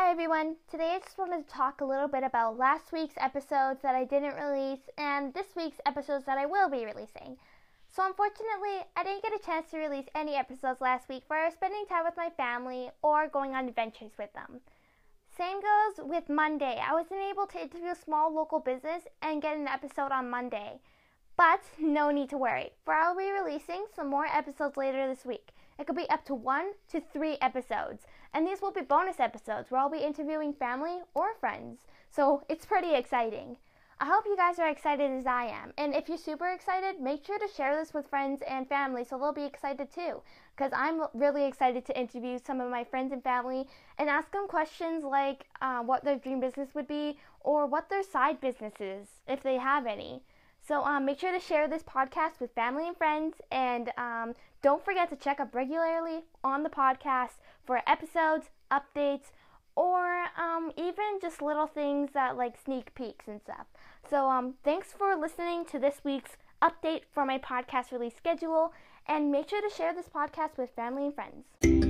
Hi everyone. Today I just wanted to talk a little bit about last week's episodes that I didn't release and this week's episodes that I will be releasing. So unfortunately, I didn't get a chance to release any episodes last week where I was spending time with my family or going on adventures with them. Same goes with Monday. I wasn't able to interview a small local business and get an episode on Monday. But no need to worry, for I'll be releasing some more episodes later this week. It could be up to one to three episodes, and these will be bonus episodes where I'll be interviewing family or friends. So it's pretty exciting. I hope you guys are excited as I am. And if you're super excited, make sure to share this with friends and family so they'll be excited too. Because I'm really excited to interview some of my friends and family and ask them questions like uh, what their dream business would be or what their side business is, if they have any. So um, make sure to share this podcast with family and friends, and um, don't forget to check up regularly on the podcast for episodes, updates, or um, even just little things that like sneak peeks and stuff. So um, thanks for listening to this week's update for my podcast release schedule, and make sure to share this podcast with family and friends.